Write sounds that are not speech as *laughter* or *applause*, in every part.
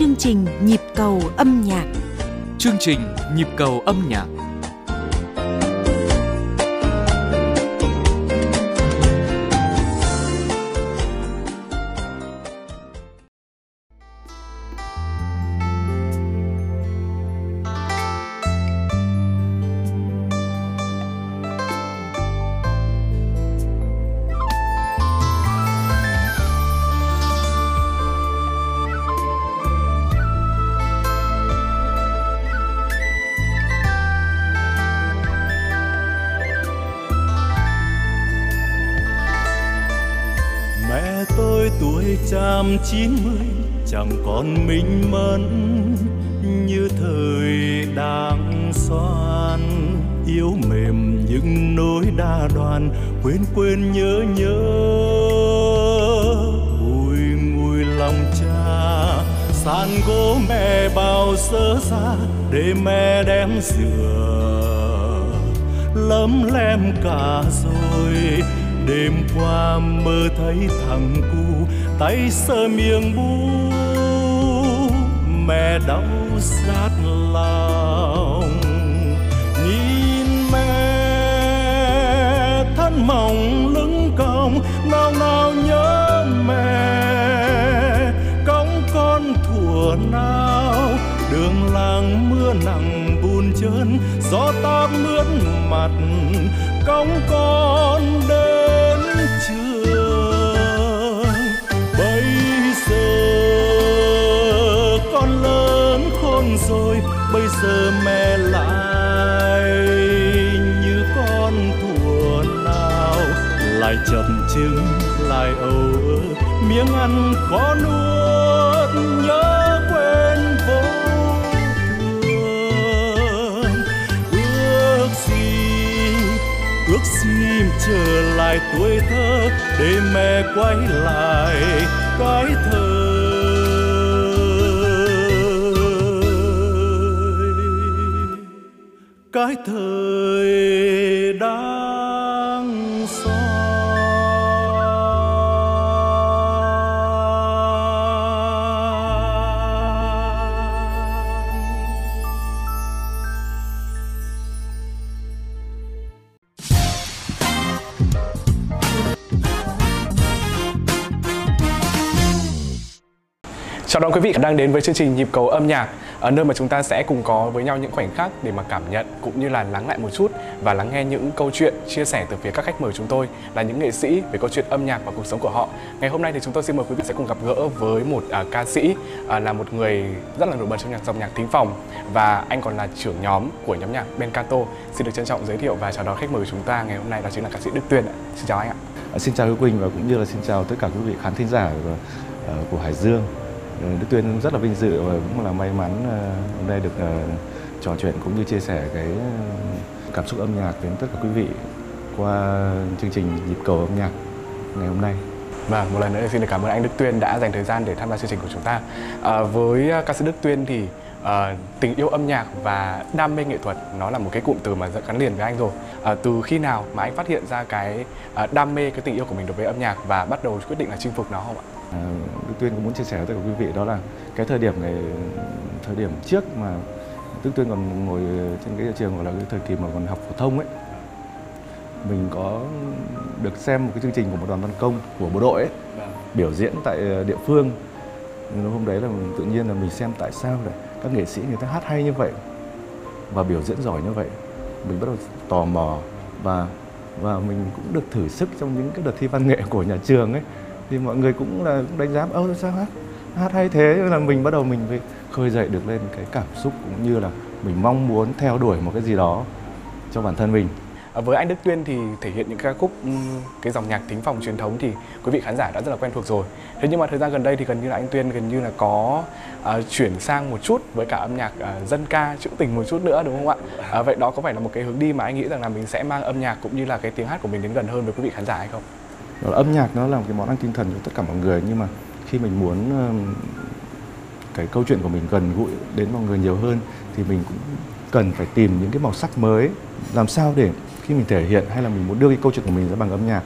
chương trình Nhịp cầu âm nhạc. Chương trình Nhịp cầu âm nhạc chín mươi, chẳng còn minh mẫn như thời đang xoan. Yếu mềm những nỗi đa đoàn, quên quên, nhớ nhớ. Bùi ngùi lòng cha, sàn gỗ mẹ bao sớ xa để mẹ đem sửa. Lấm lem cả rồi, đêm qua mơ thấy thằng cu tay sơ miệng bu, mẹ đau rát lòng. Nhìn mẹ thân mỏng lưng còng, nào nào nhớ mẹ, cõng con thủa nào. Đường làng mưa nặng bùn trơn, gió ta mướt mặt, cõng con đến rồi bây giờ mẹ lại như con thủa nào. Lại chập chững lại âu ơ, miếng ăn khó nuốt nhớ quên vô thường. Ước gì ước gì trở lại tuổi thơ để mẹ quay lại cái thời cái thời đang xa Chào đón quý vị đang đến với chương trình Nhịp cầu âm nhạc ở nơi mà chúng ta sẽ cùng có với nhau những khoảnh khắc để mà cảm nhận cũng như là lắng lại một chút và lắng nghe những câu chuyện chia sẻ từ phía các khách mời chúng tôi là những nghệ sĩ về câu chuyện âm nhạc và cuộc sống của họ. Ngày hôm nay thì chúng tôi xin mời quý vị sẽ cùng gặp gỡ với một à, ca sĩ à, là một người rất là nổi bật trong nhạc dòng nhạc thính phòng và anh còn là trưởng nhóm của nhóm nhạc Bencato. Xin được trân trọng giới thiệu và chào đón khách mời của chúng ta ngày hôm nay đó chính là ca sĩ Đức Tuyên ạ. Xin chào anh ạ. À, Xin chào Hữu Quỳnh và cũng như là xin chào tất cả quý vị khán thính giả của, uh, của Hải Dương. Ờ, Đức Tuyên rất là vinh dự và cũng là may mắn ờ, hôm nay được ờ, trò chuyện cũng như chia sẻ cái cảm xúc âm nhạc đến tất cả quý vị qua chương trình nhịp cầu âm nhạc ngày hôm nay. Vâng, một lần nữa xin được cảm ơn anh Đức Tuyên đã dành thời gian để tham gia chương trình của chúng ta. À, với ca sĩ Đức Tuyên thì à, tình yêu âm nhạc và đam mê nghệ thuật nó là một cái cụm từ mà rất gắn liền với anh rồi. À, từ khi nào mà anh phát hiện ra cái à, đam mê cái tình yêu của mình đối với âm nhạc và bắt đầu quyết định là chinh phục nó không ạ? À, Đức Tuyên cũng muốn chia sẻ với tất cả quý vị, đó là cái thời điểm này, thời điểm trước mà Đức Tuyên còn ngồi trên cái trường gọi là cái thời kỳ mà còn học phổ thông ấy. Mình có được xem một cái chương trình của một đoàn văn công của bộ đội ấy, biểu diễn tại ờ, địa phương. Nhưng hôm đấy là tự nhiên là mình xem tại sao lại các nghệ sĩ người ta hát hay như vậy và biểu diễn giỏi như vậy. Mình bắt đầu tò mò và và mình cũng được thử sức trong những cái đợt thi văn nghệ của nhà trường ấy thì mọi người cũng là cũng đánh giá ơ sao hát hát hay thế là mình bắt đầu mình phải khơi dậy được lên cái cảm xúc cũng như là mình mong muốn theo đuổi một cái gì đó cho bản thân mình À, với anh Đức Tuyên thì thể hiện những ca khúc cái dòng nhạc thính phòng truyền thống thì quý vị khán giả đã rất là quen thuộc rồi. Thế nhưng mà thời gian gần đây thì gần như là anh Tuyên gần như là có à, chuyển sang một chút với cả âm nhạc à, dân ca trữ tình một chút nữa đúng không ạ? À, vậy đó có phải là một cái hướng đi mà anh nghĩ rằng là mình sẽ mang âm nhạc cũng như là cái tiếng hát của mình đến gần hơn với quý vị khán giả hay không? Đó là âm nhạc, nó là một cái món ăn tinh thần cho tất cả mọi người nhưng mà khi mình muốn cái câu chuyện của mình gần gũi đến mọi người nhiều hơn thì mình cũng cần phải tìm những cái màu sắc mới làm sao để khi mình thể hiện hay là mình muốn đưa cái câu chuyện của mình ra bằng âm nhạc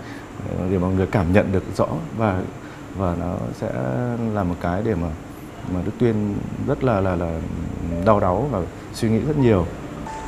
ờ, để mọi người cảm nhận được rõ và và nó sẽ là một cái để mà mà Đức Tuyên rất là là là đau đáu và suy nghĩ rất nhiều.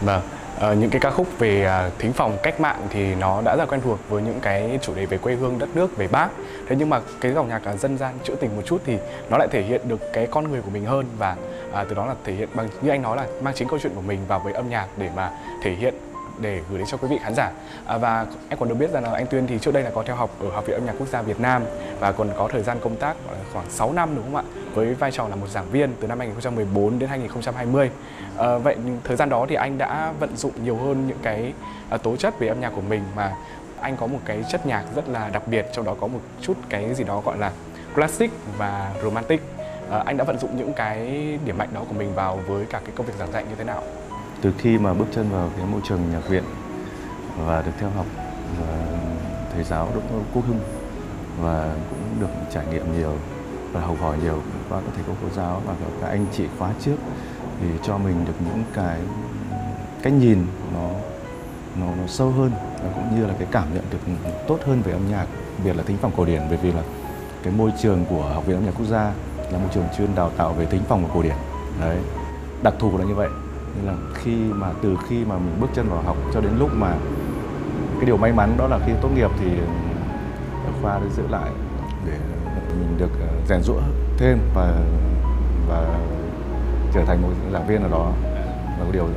Vâng. À, những cái ca khúc về à, thính phòng cách mạng thì nó đã rất quen thuộc với những cái chủ đề về quê hương đất nước về bác. Thế nhưng mà cái dòng nhạc à, dân gian trữ tình một chút thì nó lại thể hiện được cái con người của mình hơn và à, từ đó là thể hiện bằng như anh nói là mang chính câu chuyện của mình vào với âm nhạc để mà thể hiện để gửi đến cho quý vị khán giả. À, và em còn được biết rằng là anh Tuyên thì trước đây là có theo học ở Học viện âm nhạc quốc gia Việt Nam và còn có thời gian công tác khoảng 6 năm đúng không ạ? Với vai trò là một giảng viên từ năm 2014 đến 2020 à, ờ, vậy thời gian đó thì anh đã vận dụng nhiều hơn những cái à, tố chất về âm nhạc của mình mà anh có một cái chất nhạc rất là đặc biệt trong đó có một chút cái gì đó gọi là classic và romantic. À, anh đã vận dụng những cái điểm mạnh đó của mình vào với cả cái công việc giảng dạy như thế nào? Từ khi mà bước chân vào cái môi trường nhạc viện và được theo học và thầy giáo Đỗ Quốc Hưng và cũng được trải nghiệm nhiều và học hỏi nhiều qua các thầy cô cô giáo và các anh chị khóa trước thì cho mình được những cái cách nhìn nó nó, nó sâu hơn và cũng như là cái cảm nhận được tốt hơn về âm nhạc biệt là thính phòng cổ điển. Bởi vì là cái môi trường của học viện âm nhạc quốc gia là môi trường chuyên đào tạo về thính phòng và cổ điển. Đấy đặc thù là như vậy. Nên là khi mà từ khi mà mình bước chân vào học cho đến lúc mà cái điều may mắn đó là khi tốt nghiệp thì ờ, khoa đã giữ lại để mình được ờ, rèn rũa thêm và và trở thành một giảng viên ở đó. Là một điều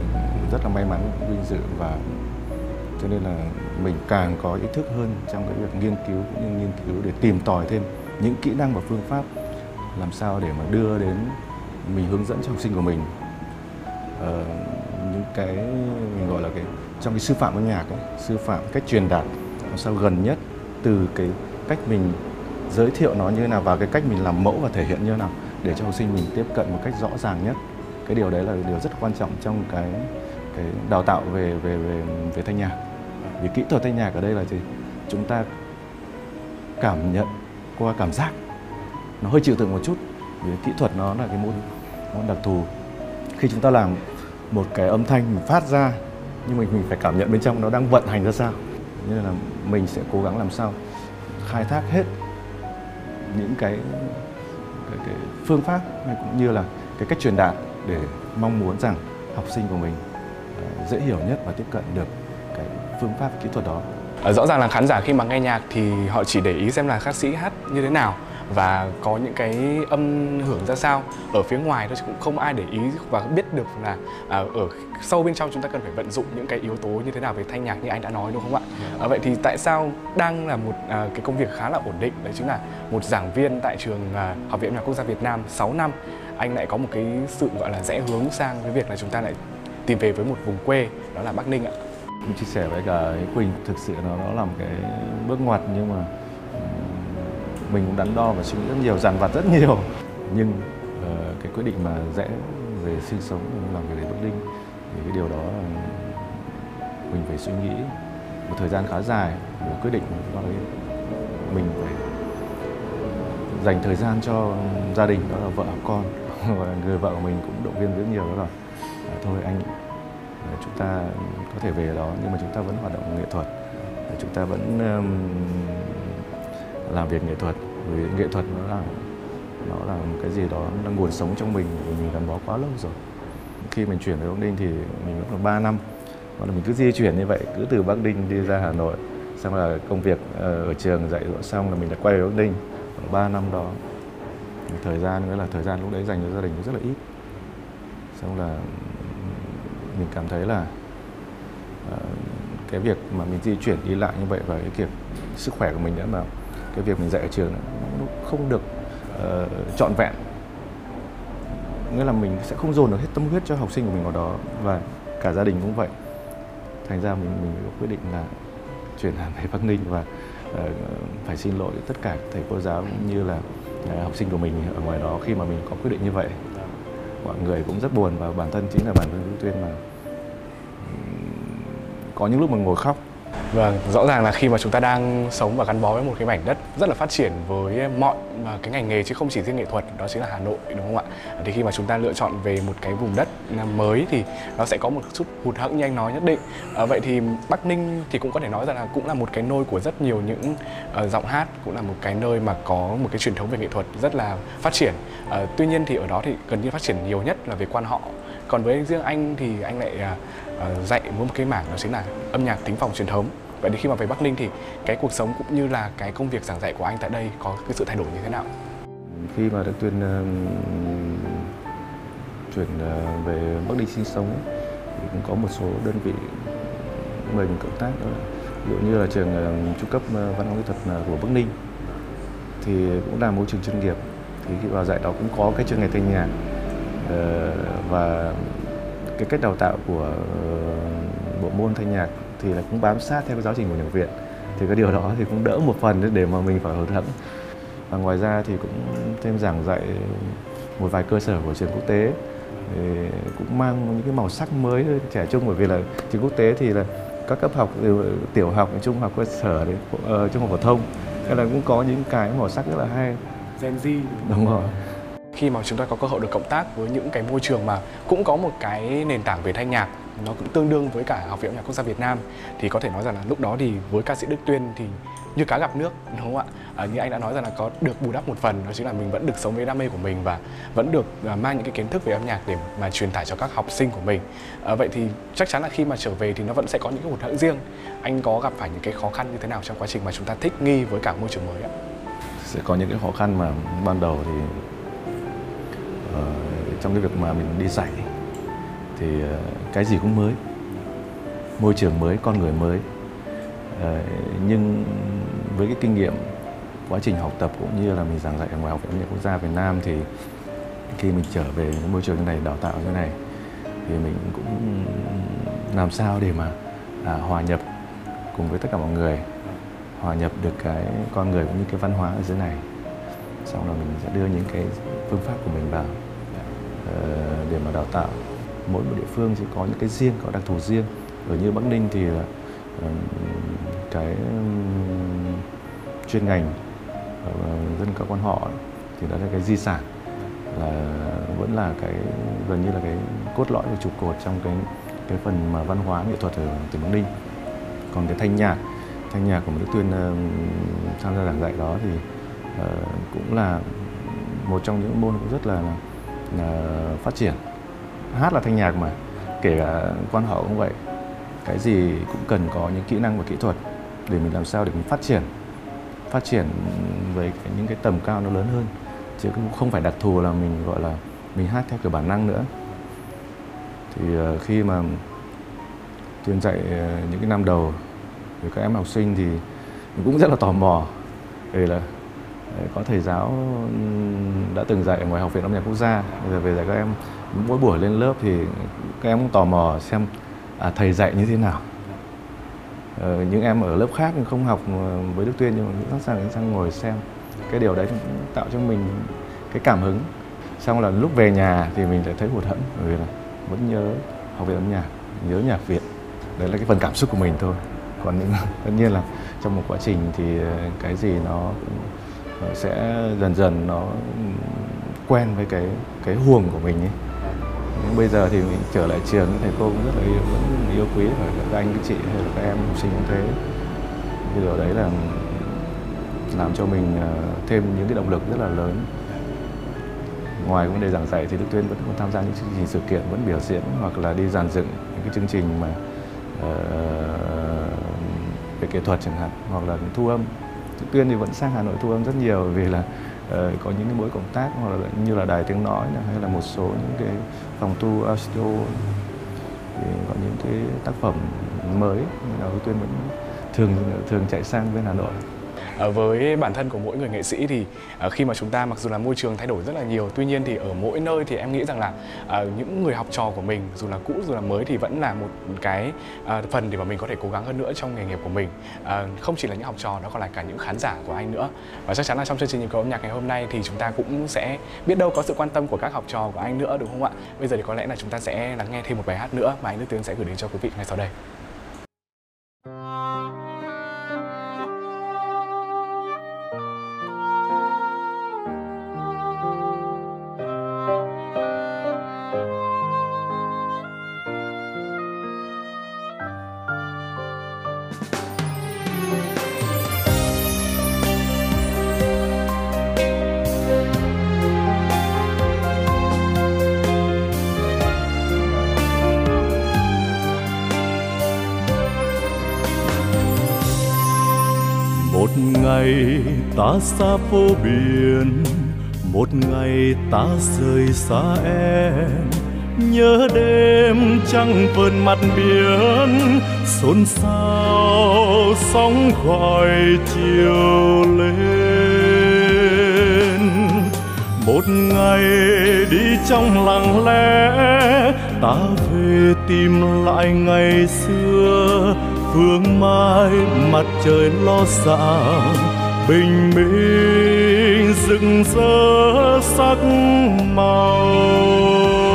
rất là may mắn vinh dự và cho nên là mình càng có ý thức hơn trong cái việc nghiên cứu cũng như nghiên cứu để tìm tòi thêm những kỹ năng và phương pháp làm sao để mà đưa đến mình hướng dẫn cho học sinh của mình. Uh, những cái mình gọi là cái trong cái sư phạm âm nhạc ấy, sư phạm cách truyền đạt làm sao gần nhất từ cái cách mình giới thiệu nó như thế nào và cái cách mình làm mẫu và thể hiện như thế nào để cho học sinh mình tiếp cận một cách rõ ràng nhất. Cái điều đấy là điều rất quan trọng trong cái cái đào tạo về về về về thanh nhạc. Vì kỹ thuật thanh nhạc ở đây là gì? Chúng ta cảm nhận qua cảm giác. Nó hơi chịu tượng một chút, vì kỹ thuật nó là cái môn môn đặc thù. Khi chúng ta làm một cái âm thanh mình phát ra, nhưng mình mình phải cảm nhận bên trong nó đang vận hành ra sao. Nên là mình sẽ cố gắng làm sao khai thác hết những cái cái, cái phương pháp hay cũng như là cái cách truyền đạt để mong muốn rằng học sinh của mình uh, dễ hiểu nhất và tiếp cận được cái phương pháp kỹ thuật đó. Ờ, rõ ràng là khán giả khi mà nghe nhạc thì họ chỉ để ý xem là ca sĩ hát như thế nào và có những cái âm hưởng ra sao ở phía ngoài thôi cũng không ai để ý và biết được là à, ở sâu bên trong chúng ta cần phải vận dụng những cái yếu tố như thế nào về thanh nhạc như anh đã nói đúng không ạ? À, vậy thì tại sao đang là một à, cái công việc khá là ổn định đấy chính là một giảng viên tại trường à, Học viện Nhạc Quốc gia Việt Nam 6 năm anh lại có một cái sự gọi là rẽ hướng sang cái việc là chúng ta lại tìm về với một vùng quê đó là Bắc Ninh ạ. Chia sẻ với cả Quỳnh thực sự nó nó là một cái bước ngoặt nhưng mà mình cũng đắn đo và suy nghĩ rất nhiều dằn vặt rất nhiều. Nhưng uh, cái quyết định mà rẽ về sinh sống làm việc đến Bắc Ninh thì cái điều đó mình phải suy nghĩ một thời gian khá dài để quyết định đó đấy mình phải dành thời gian cho gia đình đó là vợ con. *laughs* Và người vợ của mình cũng động viên rất nhiều đó là à, thôi anh à, chúng ta có thể về đó nhưng mà chúng ta vẫn hoạt động nghệ thuật. Chúng ta vẫn um, làm việc nghệ thuật. Vì nghệ thuật nó là nó là một cái gì đó là nguồn sống trong mình vì mình gắn bó quá lâu rồi. Khi mình chuyển về Bắc Ninh thì mình cũng khoảng 3 năm. Và là mình cứ di chuyển như vậy, cứ từ Bắc Ninh đi ra Hà Nội, xong là công việc ờ, ở trường dạy dỗ xong là mình lại quay về Bắc Ninh. 3 năm đó, thời gian nữa là thời gian lúc đấy dành cho gia đình rất là ít. Xong là mình cảm thấy là ờ, cái việc mà mình di chuyển đi lại như vậy và cái việc sức khỏe của mình đã mà cái việc mình dạy ở trường nó không được uh, trọn vẹn. Nghĩa là mình sẽ không dồn được hết tâm huyết cho học sinh của mình vào đó và cả gia đình cũng vậy. Thành ra mình mình quyết định là chuyển hẳn về Bắc Ninh và uh, phải xin lỗi tất cả thầy cô giáo cũng như là uh, học sinh của mình ở ngoài đó khi mà mình có quyết định như vậy. Mọi người cũng rất buồn và bản thân chính là bản thân Tuyên mà có những lúc mà ngồi khóc. Vâng, rõ ràng là khi mà chúng ta đang sống và gắn bó với một cái mảnh đất rất là phát triển với mọi à, cái ngành nghề chứ không chỉ riêng nghệ thuật, đó chính là Hà Nội đúng không ạ? Thì khi mà chúng ta lựa chọn về một cái vùng đất à, mới thì nó sẽ có một chút hụt hẫng như anh nói nhất định. À, vậy thì Bắc Ninh thì cũng có thể nói rằng là cũng là một cái nôi của rất nhiều những uh, giọng hát, cũng là một cái nơi mà có một cái truyền thống về nghệ thuật rất là phát triển. À, tuy nhiên thì ở đó thì gần như phát triển nhiều nhất là về quan họ. Còn với riêng anh thì anh lại uh, Ờ, dạy mỗi một cái mảng đó chính là âm nhạc tính phòng truyền thống. Vậy thì khi mà về Bắc Ninh thì cái cuộc sống cũng như là cái công việc giảng dạy của anh tại đây có cái sự thay đổi như thế nào? Khi mà được tuyên uh, chuyển uh, ờ, về Bắc Ninh sinh sống thì cũng có một số đơn vị mời mình cộng tác đó là ví dụ như là trường uh, trung cấp uh, văn hóa kỹ thuật uh, của Bắc Ninh. Thì cũng là môi trường chuyên nghiệp. Thì khi vào dạy đó cũng có cái trường nghề thanh nhạc uh, và cái cách đào tạo của uh, bộ môn thanh nhạc thì là cũng bám sát theo cái giáo trình của nhạc viện thì cái điều đó thì cũng đỡ một phần để mà mình phải hụt hẫng và ngoài ra thì cũng thêm giảng dạy một vài cơ sở của trường quốc tế. Thì cũng mang những cái màu sắc mới trẻ trung bởi vì là trường quốc tế thì là các cấp học từ tiểu học trung học cơ sở đến uh, trung học phổ thông. Nên là cũng có những cái màu sắc rất là hay. Gen Z. Đúng rồi khi mà chúng ta có cơ hội được cộng tác với những cái môi trường mà cũng có một cái nền tảng về thanh nhạc nó cũng tương đương với cả học viện âm nhạc quốc gia Việt Nam thì có thể nói rằng là lúc đó thì với ca sĩ Đức Tuyên thì như cá gặp nước đúng không ạ? À, như anh đã nói rằng là có được bù đắp một phần đó chính là mình vẫn được sống với đam mê của mình và vẫn được uh, mang những cái kiến thức về âm nhạc để mà truyền tải cho các học sinh của mình. À, vậy thì chắc chắn là khi mà trở về thì nó vẫn sẽ có những cái hụt hẫng riêng. Anh có gặp phải những cái khó khăn như thế nào trong quá trình mà chúng ta thích nghi với cả môi trường mới ạ? Sẽ có những cái khó khăn mà ban đầu thì Ờ, trong cái việc mà mình đi dạy thì ờ, cái gì cũng mới môi trường mới con người mới. Ờ, nhưng với cái kinh nghiệm quá trình học tập cũng như là mình giảng dạy ở ngoài học viện âm nhạc quốc gia Việt Nam thì khi mình trở về cái môi trường như này đào tạo như này thì mình cũng làm sao để mà à, hòa nhập cùng với tất cả mọi người hòa nhập được cái con người cũng như cái văn hóa ở dưới này. Xong rồi mình sẽ đưa những cái phương pháp của mình vào. Ờ, để mà đào tạo. Mỗi một địa phương sẽ có những cái riêng có đặc thù riêng. Ở như bắc ninh thì ờ, cái chuyên ngành ờ, dân ca quan họ thì đó là cái di sản. Là vẫn là cái gần như là cái cốt lõi và trụ cột trong cái cái phần mà văn hóa nghệ thuật ở tỉnh Bắc Ninh. Còn cái thanh nhạc, thanh nhạc của Đức Tuyên uh, tham gia giảng dạy đó thì uh, cũng là một trong những môn cũng rất là, Ờ, phát triển. Hát là thanh nhạc mà, kể cả quan họ cũng vậy. Cái gì cũng cần có những kỹ năng và kỹ thuật để mình làm sao để mình phát triển phát triển với cái, những cái tầm cao nó lớn hơn chứ cũng không phải đặc thù là mình gọi là mình hát theo kiểu bản năng nữa thì uh, khi mà tuyên dạy uh, những cái năm đầu với các em học sinh thì mình cũng rất là tò mò vì là có thầy giáo đã từng dạy ở ngoài học viện âm nhạc quốc gia. Bây giờ về dạy các em mỗi buổi lên lớp thì các em cũng tò mò xem à, thầy dạy như thế nào. Ờ, những em ở lớp khác không học ờ, với Đức Tuyên nhưng mà sẵn sàng sang ngồi xem. Cái điều đấy cũng tạo cho mình cái cảm hứng. Xong là lúc về nhà thì mình lại thấy hụt hẫng bởi vì là vẫn nhớ học viện âm nhạc nhớ nhạc viện đấy là cái phần cảm xúc của mình thôi. Còn những *laughs* tất nhiên là trong một quá trình thì ờ, cái gì nó cũng Ờ, sẽ dần dần nó quen với cái cái huồng của mình ấy. Nhưng bây giờ thì mình trở lại trường thầy cô cũng rất là yêu vẫn yêu quý và các anh các chị hay là các em học sinh cũng thế. Thì điều đấy là làm cho mình ờ, thêm những cái động lực rất là lớn. Ngoài vấn đề giảng dạy thì Đức Tuyên vẫn còn tham gia những chương trình sự kiện vẫn biểu diễn hoặc là đi dàn dựng những cái chương trình mà uh, về kỹ thuật chẳng hạn hoặc là thu âm. Tuyên thì vẫn sang Hà Nội thu âm rất nhiều vì là uh, có những cái mối cộng tác hoặc là như là đài tiếng nói này, hay là một số những cái phòng thu studio thì có những cái tác phẩm mới. Là Đức Tuyên vẫn thường thường chạy sang bên Hà Nội. Ờ, với bản thân của mỗi người nghệ sĩ thì ờ, khi mà chúng ta mặc dù là môi trường thay đổi rất là nhiều, tuy nhiên thì ở mỗi nơi thì em nghĩ rằng là ờ, những người học trò của mình, dù là cũ, dù là mới thì vẫn là một cái phần để mà mình có thể cố gắng hơn nữa trong nghề nghiệp của mình. Không chỉ là những học trò đó còn là cả những khán giả của anh nữa. Và chắc chắn là trong chương trình nhịp cầu âm nhạc ngày hôm nay thì chúng ta cũng sẽ biết đâu có sự quan tâm của các học trò của anh nữa, đúng không ạ? Bây giờ thì có lẽ là chúng ta sẽ lắng nghe thêm một bài hát nữa mà anh Đức Tiến sẽ gửi đến cho quý vị ngay sau đây. Ta xa phố biển, một ngày ta rời xa em. Nhớ đêm trăng vờn mặt biển, xôn xao sóng gọi chiều lên. Một ngày đi trong lặng lẽ, ta về tìm lại ngày xưa. Phương mai mặt trời lo sáng bình minh rực rỡ sắc màu.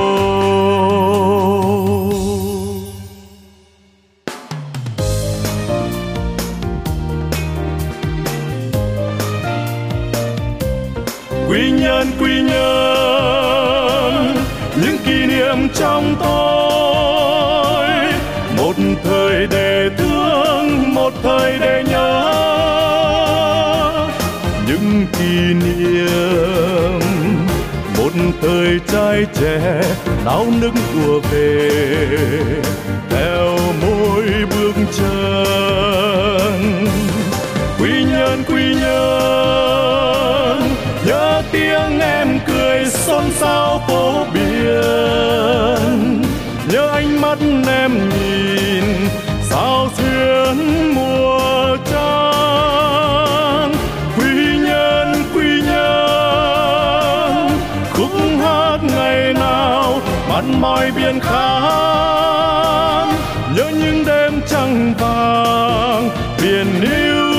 Người trai trẻ, náo nức ùa về. Theo mỗi bước chân, quy nhân quy nhân, nhớ tiếng em cười xôn xao phố biển nhớ ánh mắt em nhìn mặn mỏi biển khán nhớ những đêm trăng vàng biển yêu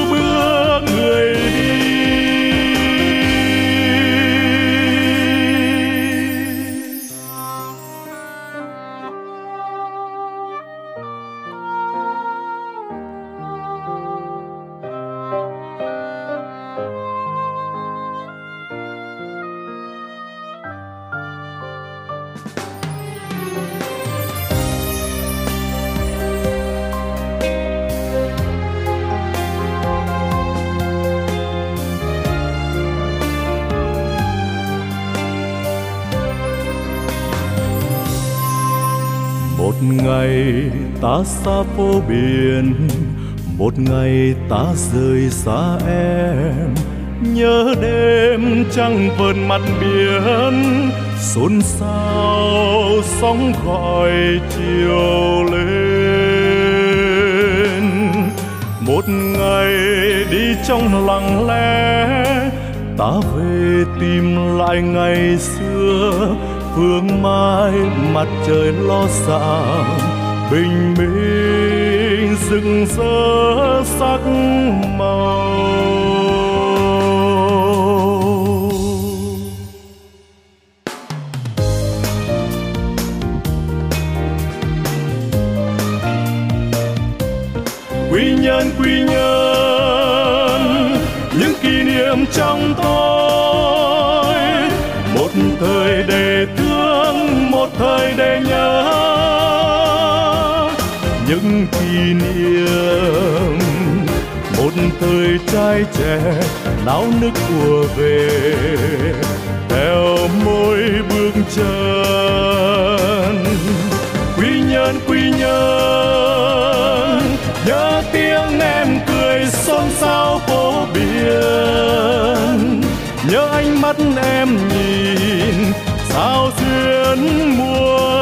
phố biển một ngày ta rời xa em, nhớ đêm trăng vờn mặt biển. Xôn xao sóng gọi chiều lên. Một ngày đi trong lặng lẽ, ta về tìm lại ngày xưa. Phương mai mặt trời lo sáng bình minh rực rỡ sắc màu. Quy nhân quy nhân, những kỷ niệm trong tôi. Một thời để thương, một thời để nhớ. Người trai trẻ náo nức ùa về. Theo mỗi bước chân quy nhân quy nhân, nhớ tiếng em cười xôn xao phố biển nhớ ánh mắt em nhìn, sao duyên muôn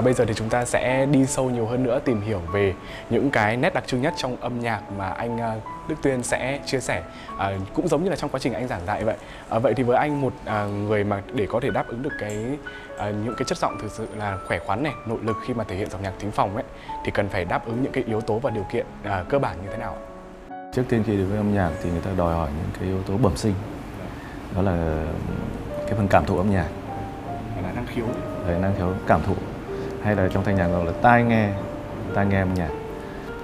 Và bây giờ thì chúng ta sẽ đi sâu nhiều hơn nữa tìm hiểu về những cái nét đặc trưng nhất trong âm nhạc mà anh ờ, Đức Tuyên sẽ chia sẻ. À, cũng giống như là trong quá trình anh giảng dạy vậy. À, vậy thì với anh một à, người mà để có thể đáp ứng được cái à, những cái chất giọng thực sự là khỏe khoắn này, nội lực khi mà thể hiện dòng nhạc thính phòng ấy thì cần phải đáp ứng những cái yếu tố và điều kiện à, cơ bản như thế nào? Trước tiên khi đến với âm nhạc thì người ta đòi hỏi những cái yếu tố bẩm sinh. Đó là cái phần cảm thụ âm nhạc. Là năng khiếu. Đấy, năng khiếu cảm thụ hay là trong thanh nhạc gọi là tai nghe tai nghe âm nhạc.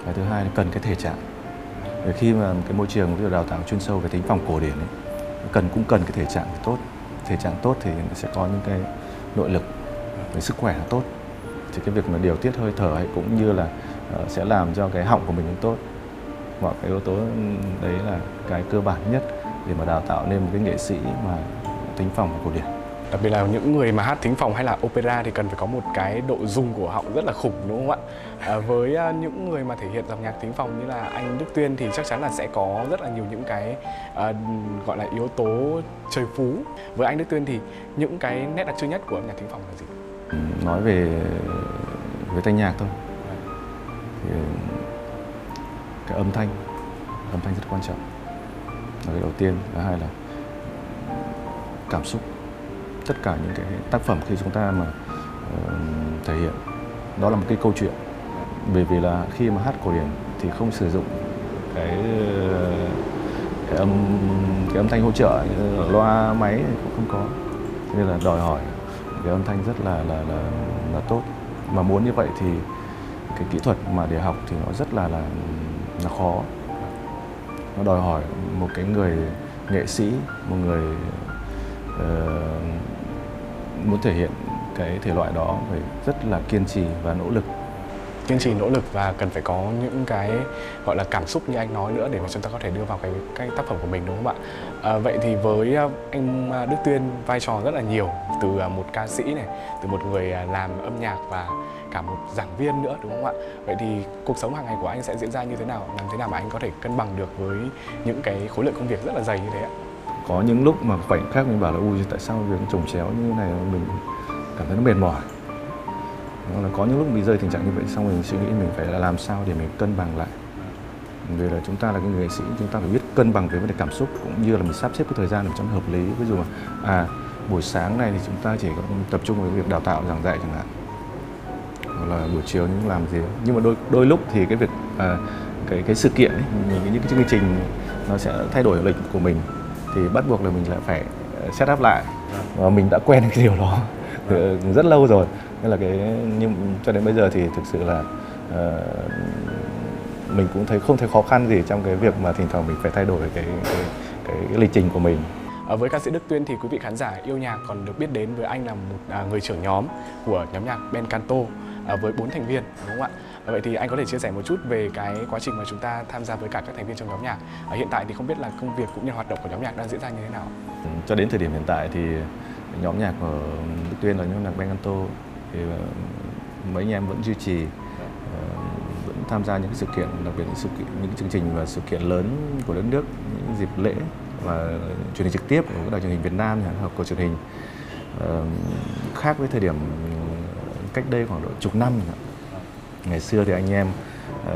Và thứ hai là cần cái thể trạng. Để khi mà cái môi trường ví dụ đào tạo chuyên sâu về tính phòng cổ điển ấy, cần cũng cần cái thể trạng tốt. Thể trạng tốt thì sẽ có những cái nội lực về sức khỏe là tốt. Thì cái việc mà điều tiết hơi thở ấy cũng như là uh, sẽ làm cho cái họng của mình cũng tốt. Mọi cái yếu tố đấy là cái cơ bản nhất để mà đào tạo nên một cái nghệ sĩ mà tính phòng cổ điển đặc biệt là những người mà hát thính phòng hay là opera thì cần phải có một cái độ rung của họng rất là khủng đúng không ạ? À, với à, những người mà thể hiện dòng nhạc thính phòng như là anh Đức Tuyên thì chắc chắn là sẽ có rất là nhiều những cái uh, gọi là yếu tố trời phú. Với anh Đức Tuyên thì những cái nét đặc trưng nhất của âm nhạc thính phòng là gì? Ừ, nói về về thanh nhạc thôi. Thì cái âm thanh âm thanh rất quan trọng. Là cái đầu tiên thứ hai là cảm xúc tất cả những cái tác phẩm khi chúng ta mà uh, thể hiện. Đó là một cái câu chuyện. Bởi vì là khi mà hát cổ điển thì không sử dụng cái cái âm cái âm thanh hỗ trợ loa máy cũng không có. Nên là đòi hỏi cái âm thanh rất là là là là tốt. Mà muốn như vậy thì cái kỹ thuật mà để học thì nó rất là là là khó. Nó đòi hỏi một cái người nghệ sĩ một người uh, muốn thể hiện cái thể loại đó phải rất là kiên trì và nỗ lực kiên trì nỗ lực và cần phải có những cái gọi là cảm xúc như anh nói nữa để mà chúng ta có thể đưa vào cái cái tác phẩm của mình đúng không ạ? À, vậy thì với à, anh à, Đức Tuyên vai trò rất là nhiều từ à, một ca sĩ này, từ một người làm âm nhạc và cả một giảng viên nữa đúng không ạ? Vậy thì cuộc sống hàng ngày của anh sẽ diễn ra như thế nào? Làm thế nào mà anh có thể cân bằng được với những cái khối lượng công việc rất là dày như thế ạ? Có những lúc mà khoảnh khắc mình bảo là ui tại sao việc trồng chéo như thế này mình cảm thấy nó mệt mỏi? Nó là có những lúc mình rơi tình trạng như vậy xong mình suy nghĩ mình phải là làm sao để mình cân bằng lại. Vì là chúng ta là cái người nghệ sĩ chúng ta phải biết cân bằng về vấn đề cảm xúc cũng như là mình sắp xếp cái thời gian để cho nó hợp lý. Ví dụ mà à buổi sáng này thì chúng ta chỉ có tập trung vào việc đào tạo giảng dạy chẳng hạn. Hoặc là buổi chiều những làm gì nhưng mà đôi đôi lúc thì cái việc à, cái cái sự kiện ấy, những cái chương trình nó sẽ thay đổi lịch của mình thì bắt buộc là mình lại phải ờ, set up lại. Và mình đã quen cái điều đó rất lâu rồi. Nên là cái nhưng cho đến bây giờ thì thực sự là uh, mình cũng thấy không thấy khó khăn gì trong cái việc mà thỉnh thoảng mình phải thay đổi cái cái, cái, cái lịch trình của mình. À, với ca sĩ Đức Tuyên thì quý vị khán giả yêu nhạc còn được biết đến với anh là một à, người trưởng nhóm của nhóm nhạc Ben Canto à, với bốn thành viên đúng không ạ? Dạ vậy thì anh có thể chia sẻ một chút về cái quá trình mà chúng ta tham gia với cả các thành viên trong nhóm nhạc. À, hiện tại thì không biết là công việc cũng như hoạt động của nhóm nhạc đang diễn ra như thế nào? Ừ, cho đến thời điểm hiện tại thì nhóm nhạc của Đức Tuyên là nhóm nhạc Ben Canto thì ờ, mấy anh em vẫn duy trì ờ, vẫn tham gia những sự kiện đặc biệt những sự kiện, những chương trình và sự kiện lớn của đất nước những dịp lễ và truyền hình trực tiếp của các đài truyền hình Việt Nam hoặc của truyền hình ờ, khác với thời điểm cách đây khoảng độ chục năm ngày xưa thì anh em uh,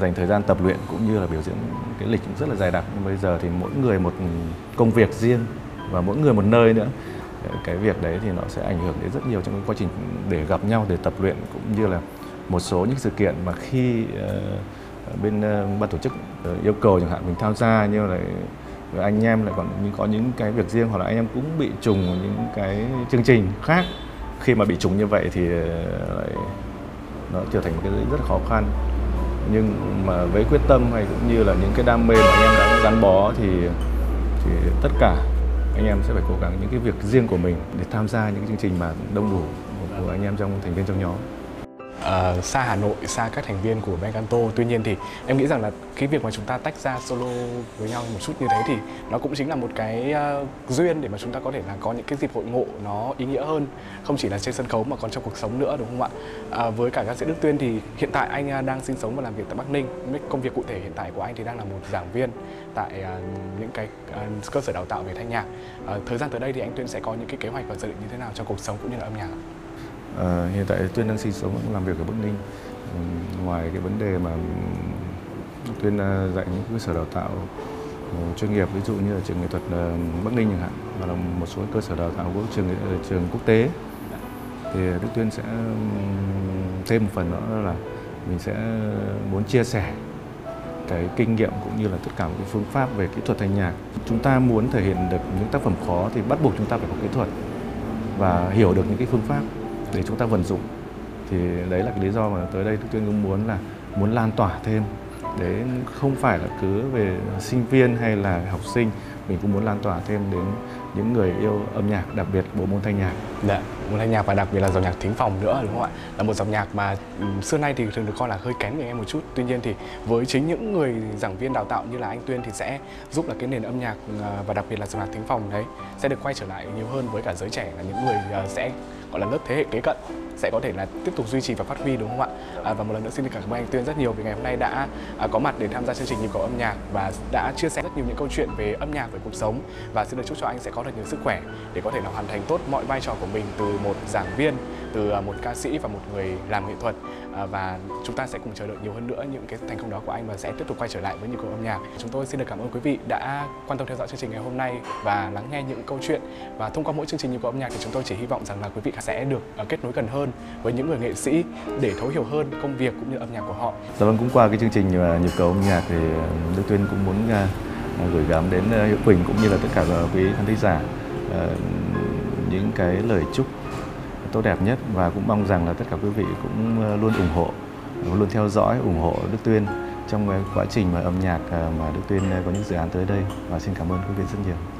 dành thời gian tập luyện cũng như là biểu diễn cái lịch cũng rất là dài đặc. Nhưng bây giờ thì mỗi người một công việc riêng và mỗi người một nơi nữa. Cái việc đấy thì nó sẽ ảnh hưởng đến rất nhiều trong cái quá trình để gặp nhau để tập luyện cũng như là một số những sự kiện mà khi uh, bên uh, ban tổ chức uh, yêu cầu chẳng hạn mình tham gia như là anh em lại còn những có những cái việc riêng hoặc là anh em cũng bị trùng những cái chương trình khác. Khi mà bị trùng như vậy thì lại nó trở thành một cái rất khó khăn. Nhưng mà với quyết tâm hay cũng như là những cái đam mê mà anh em đã gắn bó thì thì tất cả anh em sẽ phải cố gắng những cái việc riêng của mình để tham gia những chương trình mà đông đủ của anh em trong thành viên trong nhóm uh, xa Hà Nội, xa các thành viên của Bencanto. Tuy nhiên thì em nghĩ rằng là cái việc mà chúng ta tách ra solo với nhau một chút như thế thì nó cũng chính là một cái uh, duyên để mà chúng ta có thể là có những cái dịp hội ngộ nó ý nghĩa hơn, không chỉ là trên sân khấu mà còn trong cuộc sống nữa đúng không ạ? Uh, với cả ca sĩ Đức Tuyên thì hiện tại anh uh, đang sinh sống và làm việc tại Bắc Ninh. Công việc cụ thể hiện tại của anh thì đang là một giảng viên tại uh, những cái uh, cơ sở đào tạo về thanh nhạc. Uh, thời gian tới đây thì anh Tuyên sẽ có những cái kế hoạch và dự định như thế nào cho cuộc sống cũng như là âm nhạc? À, hiện tại Tuyên đang sinh sống làm việc ở Bắc Ninh. Ừ, ngoài cái vấn đề mà Tuyên ờ, dạy những cơ sở đào tạo ờ, chuyên nghiệp ví dụ như là trường nghệ thuật Bắc Ninh chẳng hạn hoặc là một số cơ sở đào tạo của trường trường quốc tế thì Đức Tuyên sẽ thêm một phần nữa là mình sẽ muốn chia sẻ cái kinh nghiệm cũng như là tất cả những phương pháp về kỹ thuật thanh nhạc. Chúng ta muốn thể hiện được những tác phẩm khó thì bắt buộc chúng ta phải có kỹ thuật và hiểu được những cái phương pháp để chúng ta vận dụng thì đấy là cái lý do mà tới đây tôi cũng muốn là muốn lan tỏa thêm để không phải là cứ về sinh viên hay là học sinh mình cũng muốn lan tỏa thêm đến những người yêu âm nhạc đặc biệt bộ môn thanh nhạc Dạ, môn thanh nhạc và đặc biệt là dòng nhạc thính phòng nữa đúng không ạ? Là một dòng nhạc mà xưa nay thì thường được coi là hơi kén người em một chút. Tuy nhiên thì với chính những người giảng viên đào tạo như là anh Tuyên thì sẽ giúp là cái nền âm nhạc à, và đặc biệt là dòng nhạc thính phòng đấy sẽ được quay trở lại nhiều hơn với cả giới trẻ là những người à, sẽ gọi là lớp thế hệ kế cận sẽ có thể là tiếp tục duy trì và phát huy đúng không ạ? À, và một lần nữa xin được cảm ơn anh Tuyên rất nhiều vì ngày hôm nay đã à, có mặt để tham gia chương trình nhịp cầu âm nhạc và đã chia sẻ rất nhiều những câu chuyện về âm nhạc về cuộc sống và xin được chúc cho anh sẽ có được nhiều sức khỏe để có thể là hoàn thành tốt mọi vai trò của mình từ một giảng viên, từ à, một ca sĩ và một người làm nghệ thuật à, và chúng ta sẽ cùng chờ đợi nhiều hơn nữa những cái thành công đó của anh và sẽ tiếp tục quay trở lại với những cầu âm nhạc. Chúng tôi xin được cảm ơn quý vị đã quan tâm theo dõi chương trình ngày hôm nay và lắng nghe những câu chuyện và thông qua mỗi chương trình nhịp cầu âm nhạc thì chúng tôi chỉ hy vọng rằng là quý vị sẽ được à, kết nối gần hơn với những người nghệ sĩ để thấu hiểu hơn công việc cũng như âm nhạc của họ. Dạ vâng, cũng qua cái chương trình nhịp cầu âm nhạc thì Đức Tuyên cũng muốn gửi gắm đến hiệu Hiễu Quỳnh cũng như là tất cả quý khán thính giả những cái lời chúc tốt đẹp nhất và cũng mong rằng là tất cả quý vị cũng ờ, luôn ủng hộ, luôn theo dõi, ủng hộ Đức Tuyên trong ờ, quá trình mà âm nhạc ờ, mà Đức Tuyên có những dự án tới đây và xin cảm ơn quý vị rất nhiều.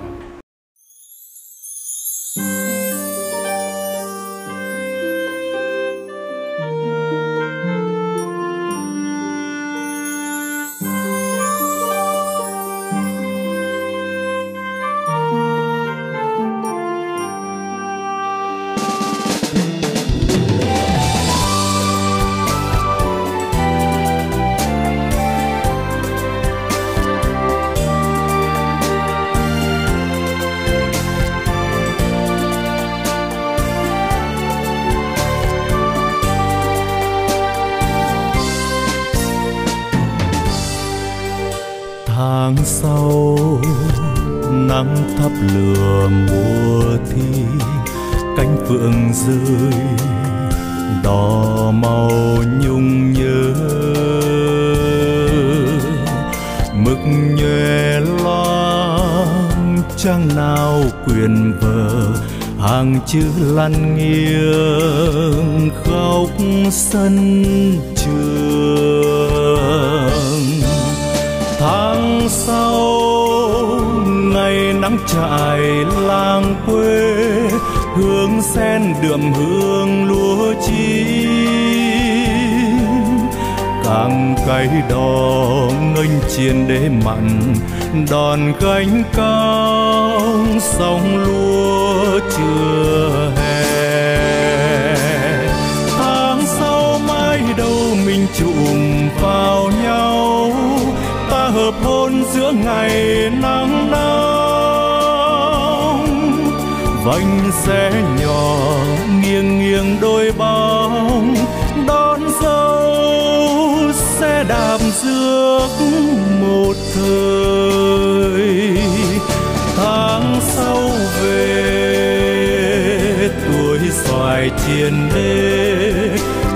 Nắng thắp lửa mùa thi, cánh phượng rơi đỏ màu nhung nhớ. Mực nhòe loang, trăng nào quyền vờ, hàng chữ lăn nghiêng, khóc sân trường. Tháng sau trại làng quê, hương sen đượm hương lúa chín. Càng cay đỏ nghênh chiến đế mặn, đòn gánh cao sóng lúa chưa hè. Tháng sau mai đâu mình chụm vào nhau, ta hợp hôn giữa ngày nắng nóng vành xe nhỏ, nghiêng nghiêng đôi bóng, đón dâu xe đạp rước một thời. Tháng sau về, tuổi xoài triền đê,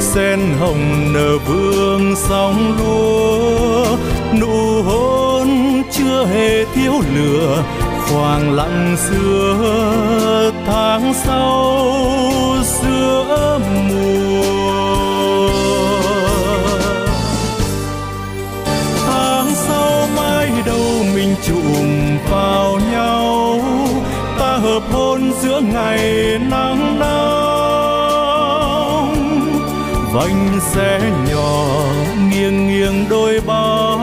sen hồng nở vương sóng lúa. Nụ hôn chưa hề thiếu lửa khoảng lặng xưa tháng sau, giữa mùa. Tháng sau mai đâu mình chụm vào nhau, ta hợp hôn giữa ngày nắng nóng. Vành xe nhỏ, nghiêng nghiêng đôi bao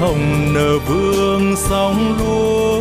hồng nở vương sóng luôn.